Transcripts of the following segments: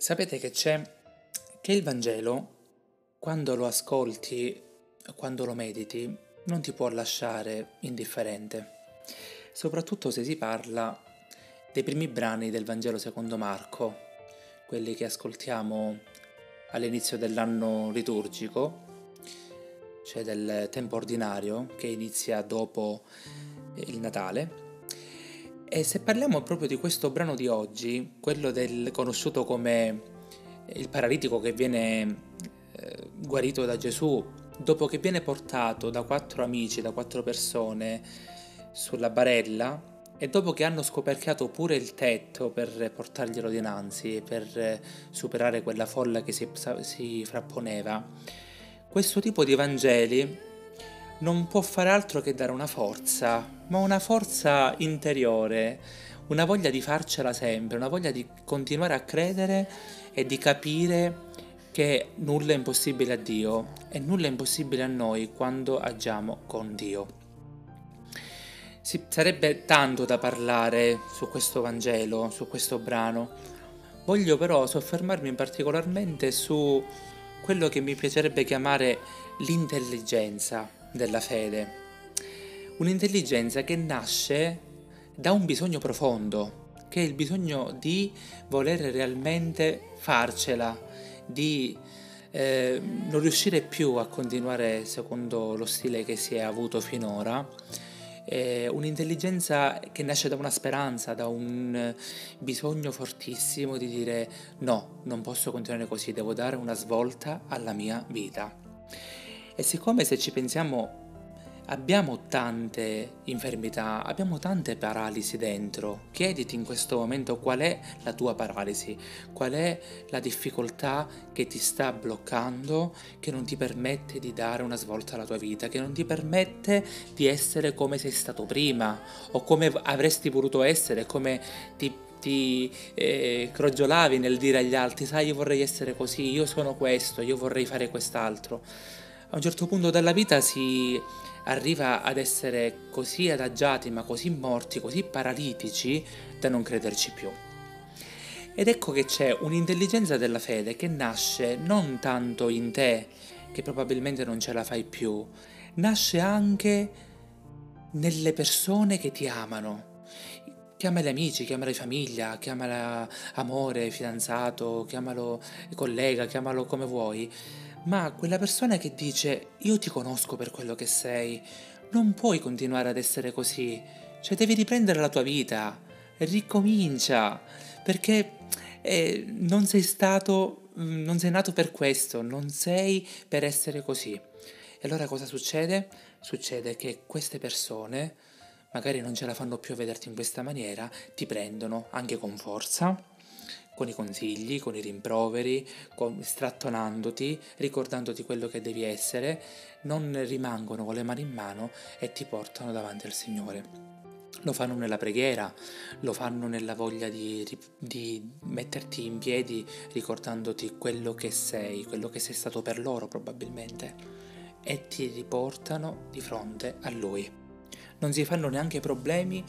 Sapete che c'è che il Vangelo, quando lo ascolti, quando lo mediti, non ti può lasciare indifferente, soprattutto se si parla dei primi brani del Vangelo secondo Marco, quelli che ascoltiamo all'inizio dell'anno liturgico, cioè del tempo ordinario che inizia dopo il Natale. E se parliamo proprio di questo brano di oggi, quello del conosciuto come il paralitico che viene eh, guarito da Gesù, dopo che viene portato da quattro amici, da quattro persone sulla barella, e dopo che hanno scoperchiato pure il tetto per portarglielo dinanzi, per superare quella folla che si, si frapponeva, questo tipo di Vangeli non può fare altro che dare una forza, ma una forza interiore, una voglia di farcela sempre, una voglia di continuare a credere e di capire che nulla è impossibile a Dio e nulla è impossibile a noi quando agiamo con Dio. Si, sarebbe tanto da parlare su questo Vangelo, su questo brano. Voglio però soffermarmi particolarmente su quello che mi piacerebbe chiamare l'intelligenza della fede. Un'intelligenza che nasce da un bisogno profondo, che è il bisogno di voler realmente farcela, di eh, non riuscire più a continuare secondo lo stile che si è avuto finora eh, un'intelligenza che nasce da una speranza, da un bisogno fortissimo di dire no, non posso continuare così, devo dare una svolta alla mia vita. E siccome se ci pensiamo abbiamo tante infermità, abbiamo tante paralisi dentro. Chiediti in questo momento qual è la tua paralisi, qual è la difficoltà che ti sta bloccando, che non ti permette di dare una svolta alla tua vita, che non ti permette di essere come sei stato prima o come avresti voluto essere, come ti ti eh, crogiolavi nel dire agli altri, sai, io vorrei essere così, io sono questo, io vorrei fare quest'altro. A un certo punto della vita si arriva ad essere così adagiati, ma così morti, così paralitici da non crederci più. Ed ecco che c'è un'intelligenza della fede che nasce non tanto in te, che probabilmente non ce la fai più, nasce anche nelle persone che ti amano. Chiamali amici, chiamali famiglia, chiamala amore, fidanzato, chiamalo collega, chiamalo come vuoi ma quella persona che dice io ti conosco per quello che sei, non puoi continuare ad essere così, cioè devi riprendere la tua vita, ricomincia, perché eh, non sei stato, mm, non sei nato per questo, non sei per essere così. E allora cosa succede? Succede che queste persone, magari non ce la fanno più a vederti in questa maniera, ti prendono anche con forza con i consigli, con i rimproveri, con, strattonandoti, ricordandoti quello che devi essere, non rimangono con le mani in mano e ti portano davanti al Signore. Lo fanno nella preghiera, lo fanno nella voglia di, di, metterti in piedi ricordandoti quello che sei, quello che sei stato per loro probabilmente, e ti riportano di fronte a Lui. Non si fanno neanche problemi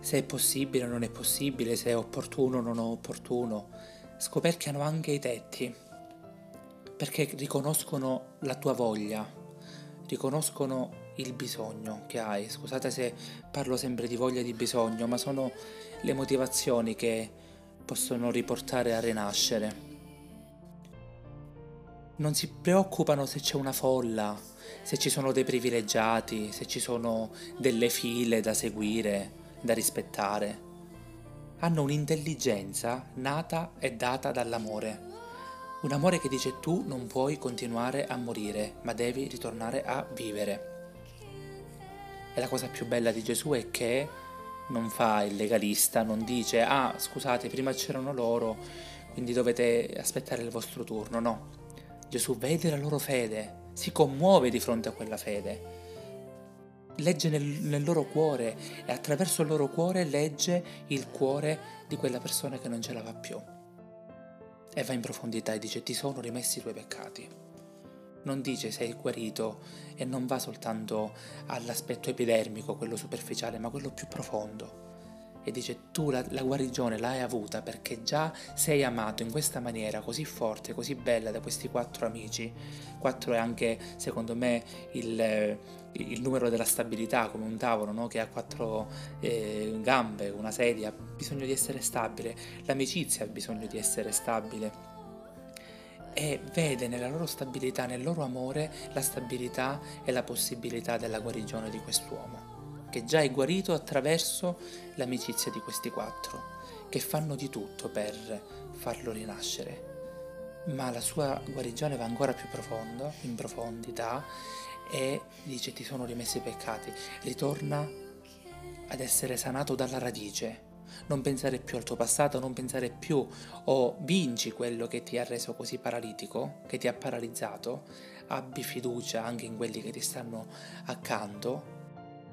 se è possibile o non è possibile, se è opportuno o non è opportuno. Scoperchiano anche i tetti, perché riconoscono la tua voglia, riconoscono il bisogno che hai. Scusate se parlo sempre di voglia e di bisogno, ma sono le motivazioni che possono riportare a rinascere. Non si preoccupano se c'è una folla, se ci sono dei privilegiati, se ci sono delle file da seguire, da rispettare. Hanno un'intelligenza nata e data dall'amore. Un amore che dice tu non puoi continuare a morire, ma devi ritornare a vivere. E la cosa più bella di Gesù è che non fa il legalista, non dice ah scusate prima c'erano loro, quindi dovete aspettare il vostro turno, no. Gesù vede la loro fede, si commuove di fronte a quella fede legge nel, nel, loro cuore e attraverso il loro cuore legge il cuore di quella persona che non ce la va più. E va in profondità e dice ti sono rimessi i tuoi peccati. Non dice sei guarito e non va soltanto all'aspetto epidermico, quello superficiale, ma quello più profondo. E dice tu la, la, guarigione l'hai avuta perché già sei amato in questa maniera così forte, così bella da questi quattro amici. Quattro è anche secondo me il, il numero della stabilità come un tavolo no? che ha quattro eh, gambe, una sedia, ha bisogno di essere stabile, l'amicizia ha bisogno di essere stabile e vede nella loro stabilità, nel loro amore, la stabilità e la possibilità della guarigione di quest'uomo che già è guarito attraverso l'amicizia di questi quattro, che fanno di tutto per farlo rinascere. Ma la sua guarigione va ancora più profondo, in profondità, e dice ti sono rimessi i peccati, ritorna ad essere sanato dalla radice. Non pensare più al tuo passato, non pensare più o vinci quello che ti ha reso così paralitico, che ti ha paralizzato, abbi fiducia anche in quelli che ti stanno accanto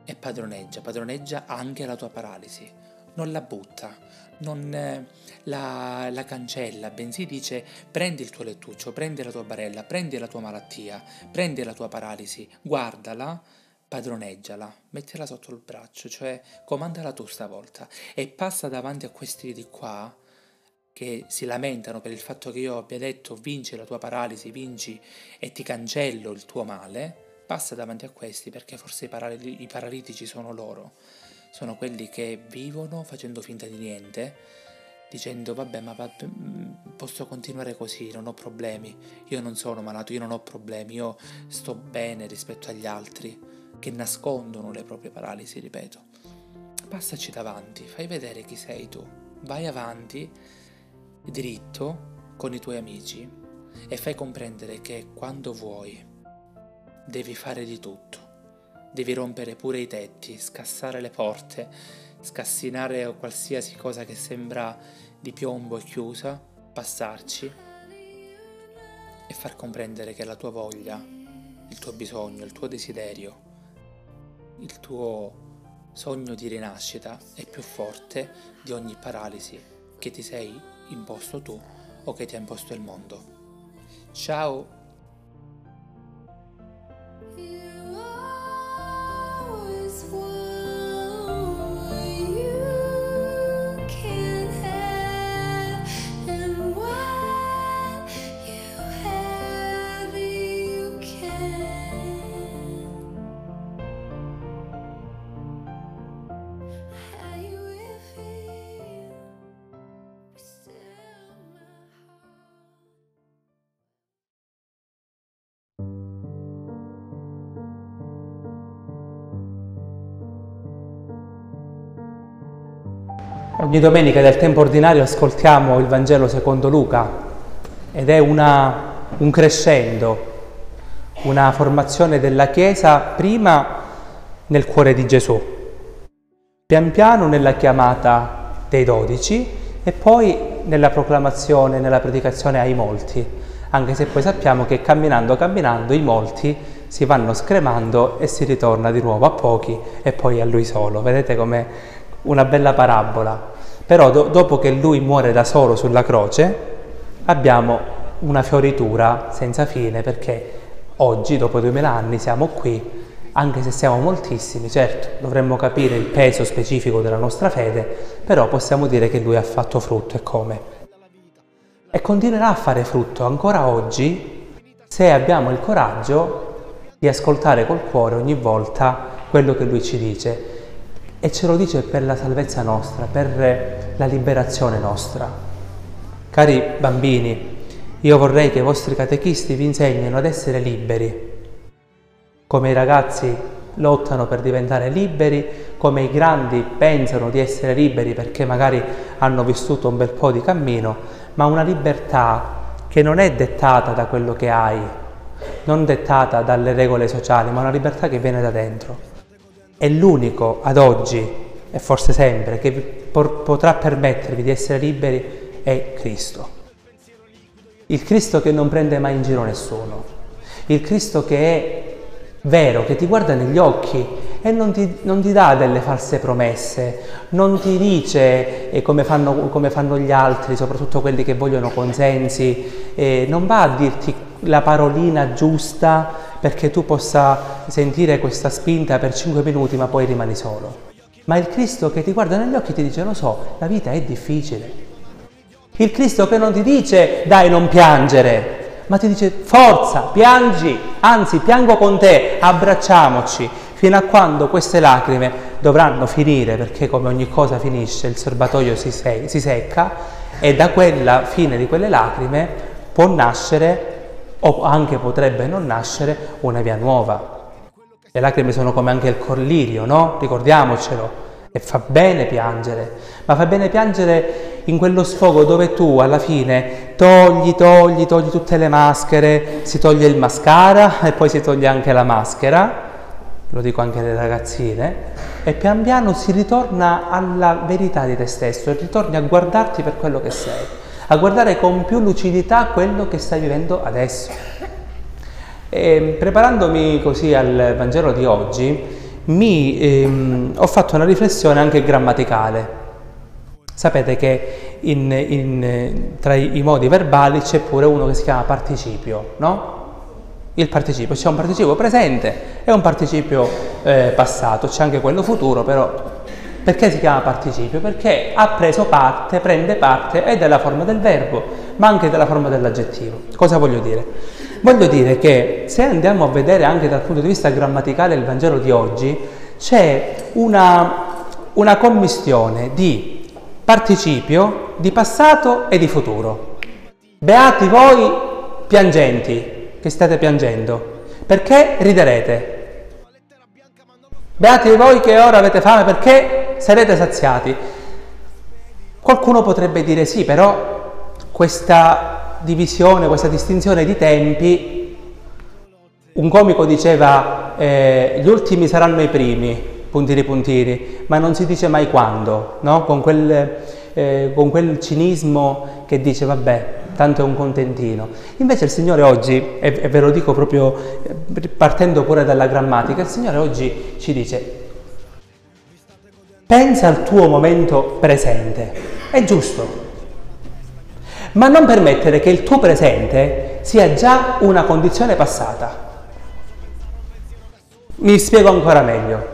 e padroneggia, padroneggia anche la tua paralisi, non la butta, non eh, la, la, cancella, bensì dice prendi il tuo lettuccio, prendi la tua barella, prendi la tua malattia, prendi la tua paralisi, guardala, padroneggiala, mettila sotto il braccio, cioè comandala tu stavolta. E passa davanti a questi di qua che si lamentano per il fatto che io abbia detto vinci la tua paralisi, vinci e ti cancello il tuo male, Passa davanti a questi perché forse i, parali- i paralitici sono loro, sono quelli che vivono facendo finta di niente, dicendo vabbè ma vabbè, mm, posso continuare così, non ho problemi, io non sono malato, io non ho problemi, io sto bene rispetto agli altri, che nascondono le proprie paralisi, ripeto. Passaci davanti, fai vedere chi sei tu, vai avanti, dritto, con i tuoi amici e fai comprendere che quando vuoi devi fare di tutto. Devi rompere pure i tetti, scassare le porte, scassinare qualsiasi cosa che sembra di piombo e chiusa, passarci e far comprendere che la tua voglia, il tuo bisogno, il tuo desiderio, il tuo sogno di rinascita è più forte di ogni paralisi che ti sei imposto tu o che ti ha imposto il mondo. Ciao! Ogni domenica del tempo ordinario ascoltiamo il Vangelo secondo Luca ed è una, un crescendo, una formazione della Chiesa prima nel cuore di Gesù, pian piano nella chiamata dei dodici e poi nella proclamazione, nella predicazione ai molti, anche se poi sappiamo che camminando, camminando i molti si vanno scremando e si ritorna di nuovo a pochi e poi a lui solo. Vedete com'è una bella parabola. Però do- dopo che lui muore da solo sulla croce, abbiamo una fioritura senza fine perché oggi, dopo duemila anni, siamo qui, anche se siamo moltissimi, certo, dovremmo capire il peso specifico della nostra fede, però possiamo dire che lui ha fatto frutto e come. E continuerà a fare frutto ancora oggi se abbiamo il coraggio di ascoltare col cuore ogni volta quello che lui ci dice e ce lo dice per la salvezza nostra, per la liberazione nostra. Cari bambini, io vorrei che i vostri catechisti vi insegnino ad essere liberi, come i ragazzi lottano per diventare liberi, come i grandi pensano di essere liberi perché magari hanno vissuto un bel po' di cammino, ma una libertà che non è dettata da quello che hai, non dettata dalle regole sociali, ma una libertà che viene da dentro è l'unico ad oggi e forse sempre che potrà permettervi di essere liberi è Cristo. Il Cristo che non prende mai in giro nessuno, il Cristo che è vero, che ti guarda negli occhi e non ti, non ti dà delle false promesse, non ti dice eh, come, fanno, come, fanno, gli altri, soprattutto quelli che vogliono consensi, eh, non va a dirti la parolina giusta perché tu possa sentire questa spinta per 5 minuti ma poi rimani solo. ma il Cristo che ti guarda negli occhi ti dice lo so, la vita è difficile. Il Cristo che non ti dice dai non piangere, ma ti dice forza, piangi, anzi piango con te, abbracciamoci, fino a quando queste lacrime dovranno finire, perché come ogni cosa finisce, il serbatoio si, se- si secca e da quella fine di quelle lacrime può nascere, o anche potrebbe non nascere, una via nuova. Le lacrime sono come anche il collirio, no? Ricordiamocelo. E fa bene piangere, ma fa bene piangere in quello sfogo dove tu alla fine togli, togli, togli tutte le maschere, si toglie il mascara e poi si toglie anche la maschera, lo dico anche alle ragazzine, e pian piano si ritorna alla verità di te stesso ritorni a guardarti per quello che sei, a guardare con più lucidità quello che stai vivendo adesso. E preparandomi così al Vangelo di oggi, mi, ehm, ho fatto una riflessione anche grammaticale. Sapete che in, in, tra i, modi verbali c'è pure uno che si chiama participio, no? Il participio, c'è un participio presente e un participio eh, passato, c'è anche quello futuro, però perché si chiama participio? Perché ha preso parte, prende parte e della forma del verbo, ma anche della forma dell'aggettivo. Cosa voglio dire? Voglio dire che se andiamo a vedere anche dal punto di vista grammaticale il Vangelo di oggi, c'è una, una commistione di participio, di passato e di futuro. Beati voi piangenti, che state piangendo, perché riderete. Beati voi che ora avete fame, perché sarete saziati. Qualcuno potrebbe dire sì, però questa divisione, questa distinzione di tempi, un comico diceva eh, gli ultimi saranno i primi, puntini puntini, ma non si dice mai quando, no? con, quel, eh, con quel cinismo che dice vabbè, tanto è un contentino. Invece il Signore oggi, e, e ve lo dico proprio eh, partendo pure dalla grammatica, il Signore oggi ci dice pensa al tuo momento presente, è giusto, ma non permettere che il tuo presente sia già una condizione passata. Mi spiego ancora meglio.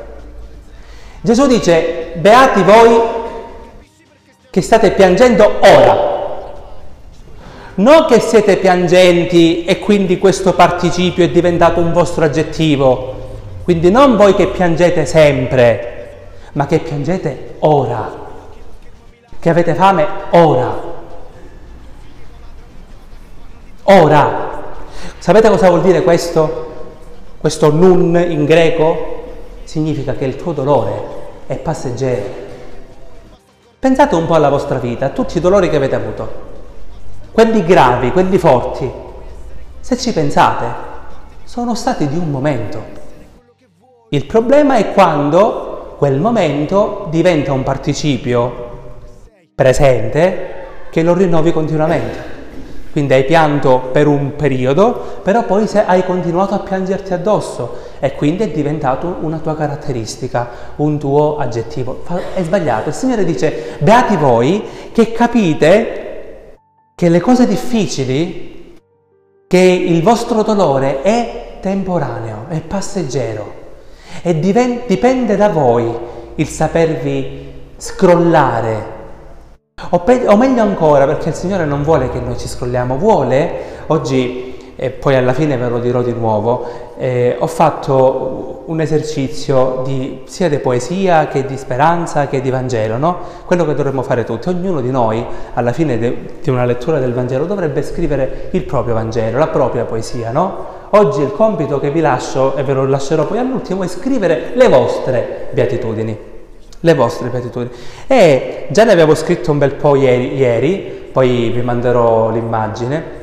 Gesù dice, beati voi che state piangendo ora. Non che siete piangenti e quindi questo participio è diventato un vostro aggettivo. Quindi non voi che piangete sempre, ma che piangete ora. Che avete fame ora. Ora. Sapete cosa vuol dire questo? Questo nun in greco significa che il tuo dolore è passeggero. Pensate un po' alla vostra vita, a tutti i dolori che avete avuto, quelli gravi, quelli forti. Se ci pensate, sono stati di un momento. Il problema è quando quel momento diventa un participio presente che lo rinnovi continuamente. Quindi hai pianto per un periodo, però poi hai continuato a piangerti addosso e quindi è diventato una tua caratteristica, un tuo aggettivo. È sbagliato. Il Signore dice, beati voi che capite che le cose difficili, che il vostro dolore è temporaneo, è passeggero e dipende da voi il sapervi scrollare o, pe- o, meglio ancora, perché il Signore non vuole che noi ci scrolliamo, vuole, oggi, e poi alla fine ve lo dirò di nuovo, eh, ho fatto un esercizio di, sia di poesia che di speranza che di Vangelo, no? quello che dovremmo fare tutti. Ognuno di noi, alla fine de- di una lettura del Vangelo, dovrebbe scrivere il proprio Vangelo, la propria poesia. No? Oggi il compito che vi lascio, e ve lo lascerò poi all'ultimo, è scrivere le vostre beatitudini le vostre beatitudini. E già ne avevo scritto un bel po' ieri, ieri poi vi manderò l'immagine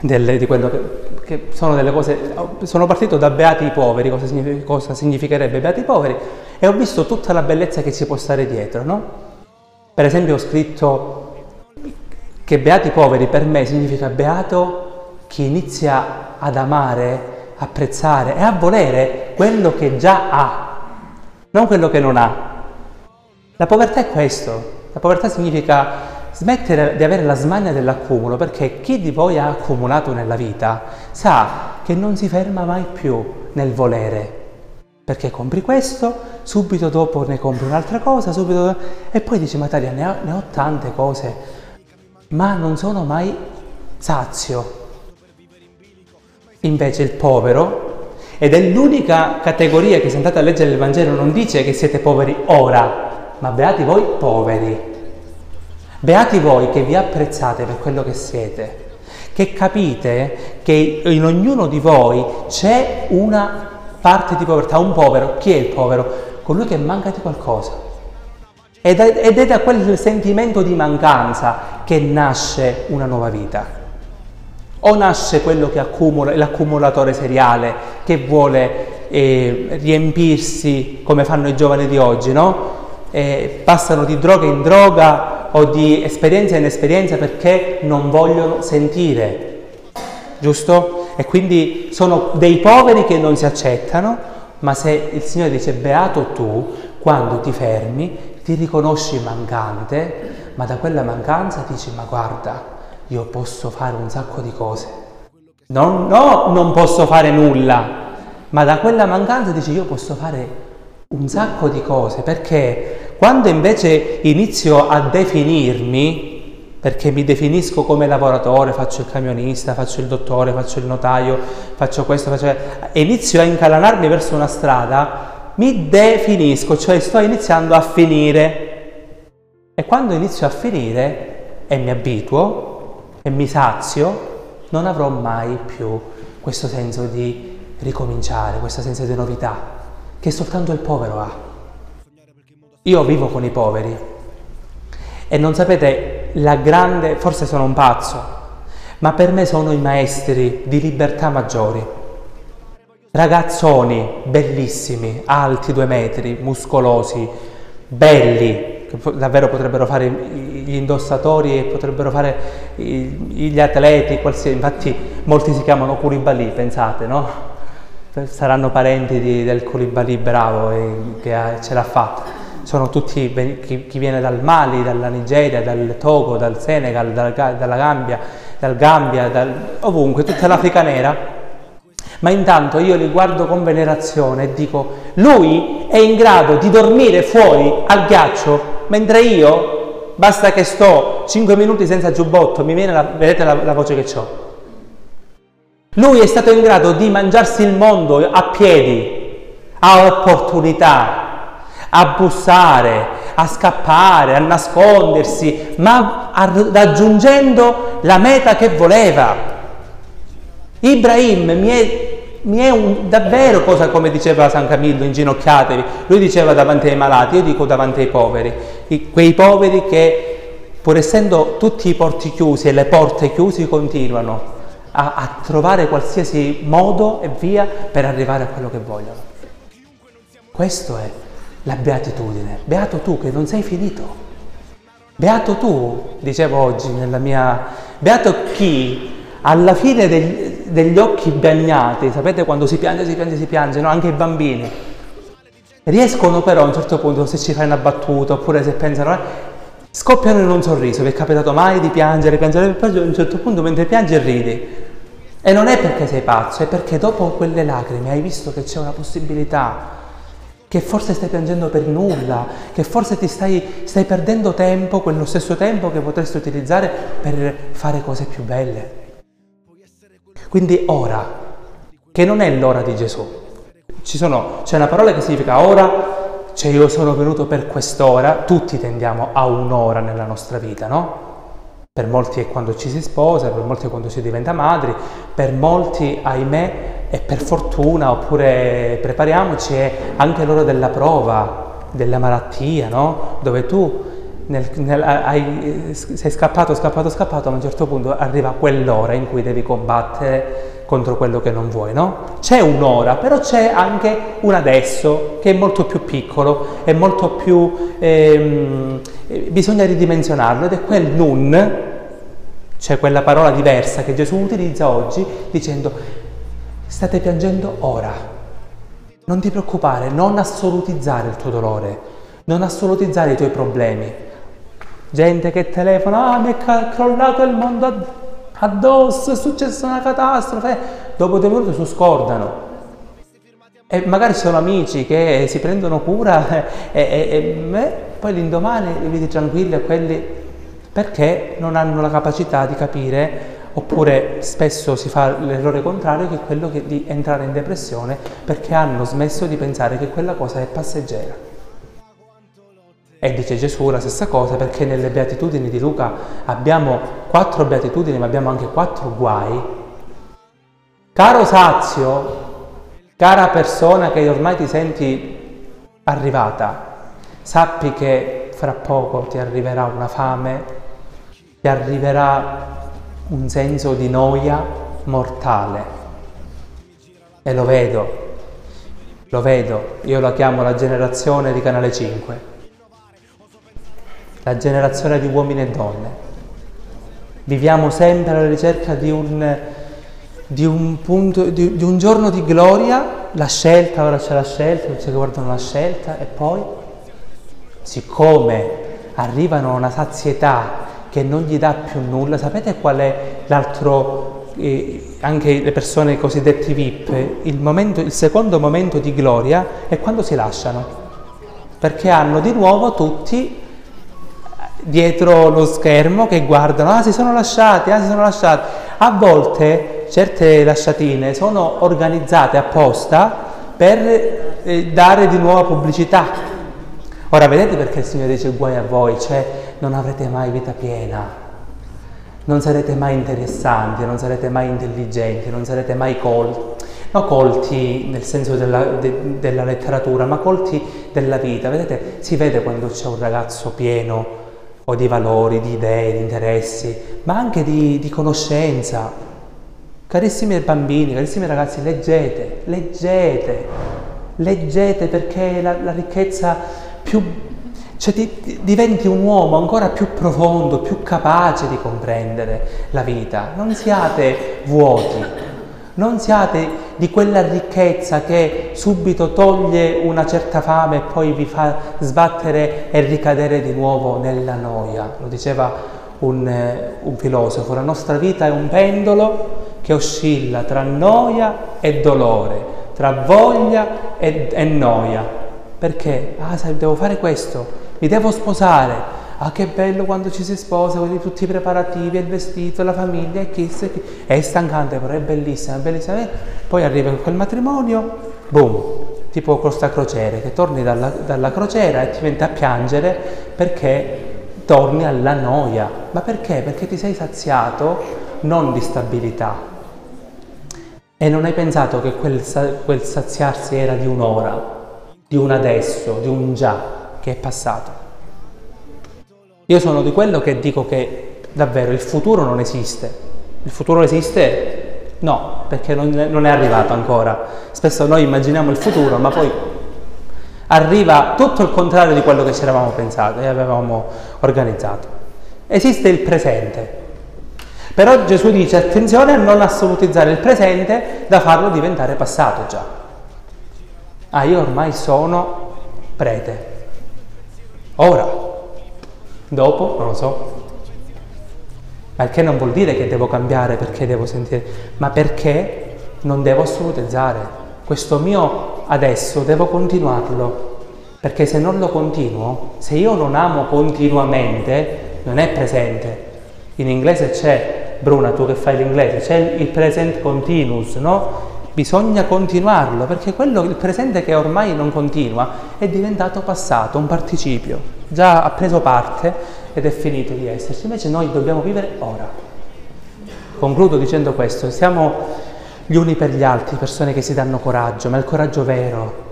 delle, di quello che, che, sono delle cose. Sono partito da beati i poveri, cosa, signific, cosa significherebbe beati i poveri, e ho visto tutta la bellezza che ci può stare dietro, no? Per esempio ho scritto che beati i poveri per me significa beato chi inizia ad amare, apprezzare e a volere quello che già ha, non quello che non ha. La povertà è questo, la povertà significa smettere di avere la smania dell'accumulo, perché chi di voi ha accumulato nella vita sa che non si ferma mai più nel volere, perché compri questo, subito dopo ne compri un'altra cosa, subito e poi dici Mataria ne ho, ne ho tante cose, ma non sono mai sazio. Invece il povero, ed è l'unica categoria che se andate a leggere il Vangelo non dice che siete poveri ora, ma beati voi poveri. Beati voi che vi apprezzate per quello che siete, che capite che in ognuno di voi c'è una parte di povertà, un povero. Chi è il povero? Colui che manca di qualcosa. Ed è, da quel sentimento di mancanza che nasce una nuova vita. O nasce quello che accumula, l'accumulatore seriale che vuole eh, riempirsi come fanno i giovani di oggi, no? Eh, passano di droga in droga o di esperienza in esperienza perché non vogliono sentire, giusto? E quindi sono dei poveri che non si accettano, ma se il Signore dice beato tu, quando ti fermi, ti riconosci mancante, ma da quella mancanza dici ma guarda, io posso fare un sacco di cose. No, no, non posso fare nulla, ma da quella mancanza dici io posso fare un sacco di cose, perché quando invece inizio a definirmi, perché mi definisco come lavoratore, faccio il camionista, faccio il dottore, faccio il notaio, faccio questo, faccio... inizio a incalanarmi verso una strada, mi definisco, cioè sto iniziando a finire. E quando inizio a finire e mi abituo, e mi sazio, non avrò mai più questo senso di ricominciare, questo senso di novità che soltanto il povero ha. Io vivo con i poveri e non sapete la grande, forse sono un pazzo, ma per me sono i maestri di libertà maggiori. Ragazzoni bellissimi, alti due metri, muscolosi, belli, che davvero potrebbero fare gli indossatori e potrebbero fare gli atleti, qualsiasi, infatti molti si chiamano Koulibaly, pensate, no? Saranno parenti di, del Koulibaly bravo e, che ce l'ha fatta. Sono tutti chi, chi, viene dal Mali, dalla Nigeria, dal Togo, dal Senegal, dal, dalla Gambia, dal Gambia, dal, ovunque, tutta l'Africa nera ma intanto io li guardo con venerazione e dico, lui è in grado di dormire fuori al ghiaccio, mentre io, basta che sto 5 minuti senza giubbotto, mi viene la, vedete la, la voce che ho. Lui è stato in grado di mangiarsi il mondo a piedi, a opportunità, a bussare, a scappare, a nascondersi, ma raggiungendo la meta che voleva. Ibrahim mi è mi è un, davvero cosa come diceva San Camillo, inginocchiatevi. Lui diceva davanti ai malati, io dico davanti ai poveri, I, quei poveri che pur essendo tutti i porti chiusi e le porte chiuse continuano a, a trovare qualsiasi modo e via per arrivare a quello che vogliono. Questo è la beatitudine. Beato tu che non sei finito. Beato tu, dicevo oggi nella mia... Beato chi alla fine degli, degli occhi bagnati, sapete quando si piange, si piange, si piange, no? anche i bambini, riescono però a un certo punto, se ci fai una battuta oppure se pensano, eh, scoppiano in un sorriso, vi è capitato mai di piangere, piangere, e poi a un certo punto mentre piangi ridi. E non è perché sei pazzo, è perché dopo quelle lacrime hai visto che c'è una possibilità, che forse stai piangendo per nulla, che forse ti stai, stai perdendo tempo, quello stesso tempo che potresti utilizzare per fare cose più belle. Quindi ora, che non è l'ora di Gesù. Sono, c'è una parola che significa ora, cioè io sono venuto per quest'ora, tutti tendiamo a un'ora nella nostra vita, no? Per molti è quando ci si sposa, per molti è quando si diventa madri, per molti, ahimè, e per fortuna, oppure prepariamoci, è anche l'ora della prova, della malattia, no? Dove tu nel, nel, hai, sei scappato, scappato, scappato, ma a un certo punto arriva quell'ora in cui devi combattere contro quello che non vuoi, no? C'è un'ora, però c'è anche un adesso che è molto più piccolo, è molto più... Ehm, bisogna ridimensionarlo ed è quel nun, cioè quella parola diversa che Gesù utilizza oggi dicendo state piangendo ora, non ti preoccupare, non assolutizzare il tuo dolore, non assolutizzare i tuoi problemi, gente che telefona, ah mi è crollato il mondo addosso, è successa una catastrofe, dopo due minuti si scordano. E magari sono amici che si prendono cura e, e, e poi l'indomani li vedi tranquilli a quelli perché non hanno la capacità di capire oppure spesso si fa l'errore contrario che è quello di entrare in depressione perché hanno smesso di pensare che quella cosa è passeggera. E dice Gesù la stessa cosa perché nelle beatitudini di Luca abbiamo quattro beatitudini ma abbiamo anche quattro guai. Caro Sazio, cara persona che ormai ti senti arrivata, sappi che fra poco ti arriverà una fame, ti arriverà un senso di noia mortale. E lo vedo, lo vedo, io la chiamo la generazione di Canale 5 la generazione di uomini e donne. Viviamo sempre alla ricerca di un, di un, punto, di, di un giorno di gloria, la scelta, ora c'è la scelta, c'è che guardano la scelta e poi, siccome arrivano a una sazietà che non gli dà più nulla, sapete qual è l'altro, eh, anche le persone cosiddette VIP, il, momento, il secondo momento di gloria è quando si lasciano, perché hanno di nuovo tutti dietro lo schermo che guardano, ah si sono lasciati, ah si sono lasciati. A volte certe lasciatine sono organizzate apposta per eh, dare di nuovo pubblicità. Ora vedete perché il Signore dice guai a voi, cioè non avrete mai vita piena, non sarete mai interessanti, non sarete mai intelligenti, non sarete mai colti, non colti nel senso della, de, della letteratura, ma colti della vita. Vedete, si vede quando c'è un ragazzo pieno o di valori, di idee, di interessi, ma anche di, di conoscenza. Carissimi bambini, carissimi ragazzi, leggete, leggete, leggete perché la, la ricchezza più... cioè ti, diventi un uomo ancora più profondo, più capace di comprendere la vita. Non siate vuoti, non siate di quella ricchezza che subito toglie una certa fame e poi vi fa sbattere e ricadere di nuovo nella noia. Lo diceva un, eh, un filosofo, la nostra vita è un pendolo che oscilla tra noia e dolore, tra voglia e, e noia. Perché? Ah, devo fare questo, mi devo sposare, ah che bello quando ci si sposa, quindi tutti i preparativi, il vestito, la famiglia, e chissà, chi. è stancante però è bellissima, è bellissima. Poi arriva quel matrimonio, boom, tipo Costa Crociere, che torni dalla, dalla crociera e ti metti a piangere perché torni alla noia. Ma perché? Perché ti sei saziato non di stabilità. E non hai pensato che quel, quel saziarsi era di un'ora, di un adesso, di un già che è passato. Io sono di quello che dico che davvero il futuro non esiste. Il futuro esiste? No, perché non, non è arrivato ancora. Spesso noi immaginiamo il futuro, ma poi arriva tutto il contrario di quello che ci eravamo pensato e avevamo organizzato. Esiste il presente. Però Gesù dice attenzione a non assolutizzare il presente da farlo diventare passato già. Ah, io ormai sono prete. Ora, Dopo, non lo so. Perché non vuol dire che devo cambiare, perché devo sentire, ma perché non devo assolutizzare. Questo mio adesso devo continuarlo. Perché se non lo continuo, se io non amo continuamente, non è presente. In inglese c'è, Bruna, tu che fai l'inglese, c'è il present continuous, no? Bisogna continuarlo, perché quello, il presente che ormai non continua è diventato passato, un participio già ha preso parte ed è finito di esserci, invece noi dobbiamo vivere ora. Concludo dicendo questo, siamo gli uni per gli altri, persone che si danno coraggio, ma il coraggio vero,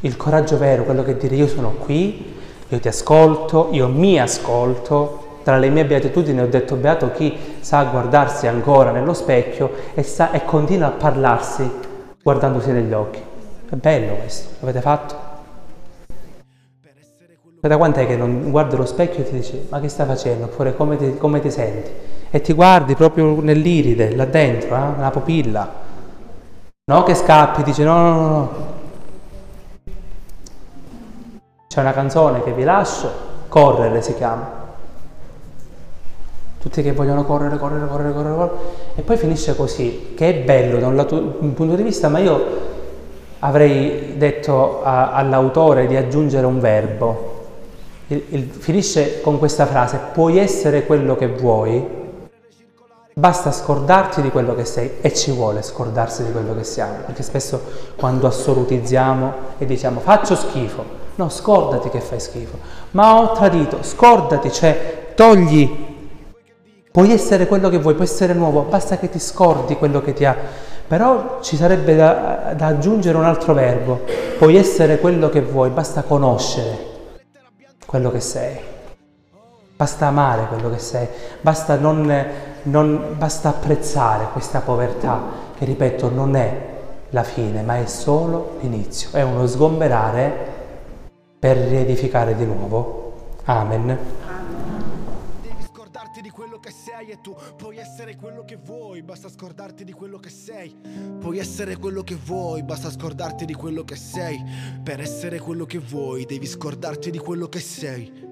il coraggio vero, quello che dire io sono qui, io ti ascolto, io mi ascolto, tra le mie beatitudini ho detto beato chi sa guardarsi ancora nello specchio e, sa, e continua a parlarsi guardandosi negli occhi. È bello questo, l'avete fatto? Da quant'è che non guardi lo specchio e ti dici ma che stai facendo? Oppure come ti, come ti senti? E ti guardi proprio nell'iride, là dentro, eh? nella pupilla. No che scappi, dici no, no, no, no. C'è una canzone che vi lascio, Correre si chiama. Tutti che vogliono correre, correre, correre, correre, correre. E poi finisce così, che è bello da un, lato, un punto di vista, ma io avrei detto a, all'autore di aggiungere un verbo. Il, il, finisce con questa frase, puoi essere quello che vuoi, basta scordarti di quello che sei e ci vuole scordarsi di quello che siamo, perché spesso quando assolutizziamo e diciamo faccio schifo, no, scordati che fai schifo, ma ho tradito, scordati, cioè togli, puoi essere quello che vuoi, puoi essere nuovo, basta che ti scordi quello che ti ha. Però ci sarebbe da, da, aggiungere un altro verbo. Puoi essere quello che vuoi, basta conoscere quello che sei. Basta amare quello che sei, basta, non, non, basta apprezzare questa povertà che, ripeto, non è la fine, ma è solo l'inizio. È uno sgomberare per riedificare di nuovo. Amen che sei e tu puoi essere quello che vuoi, basta scordarti di quello che sei. Puoi essere quello che vuoi, basta scordarti di quello che sei. Per essere quello che vuoi, devi scordarti di quello che sei.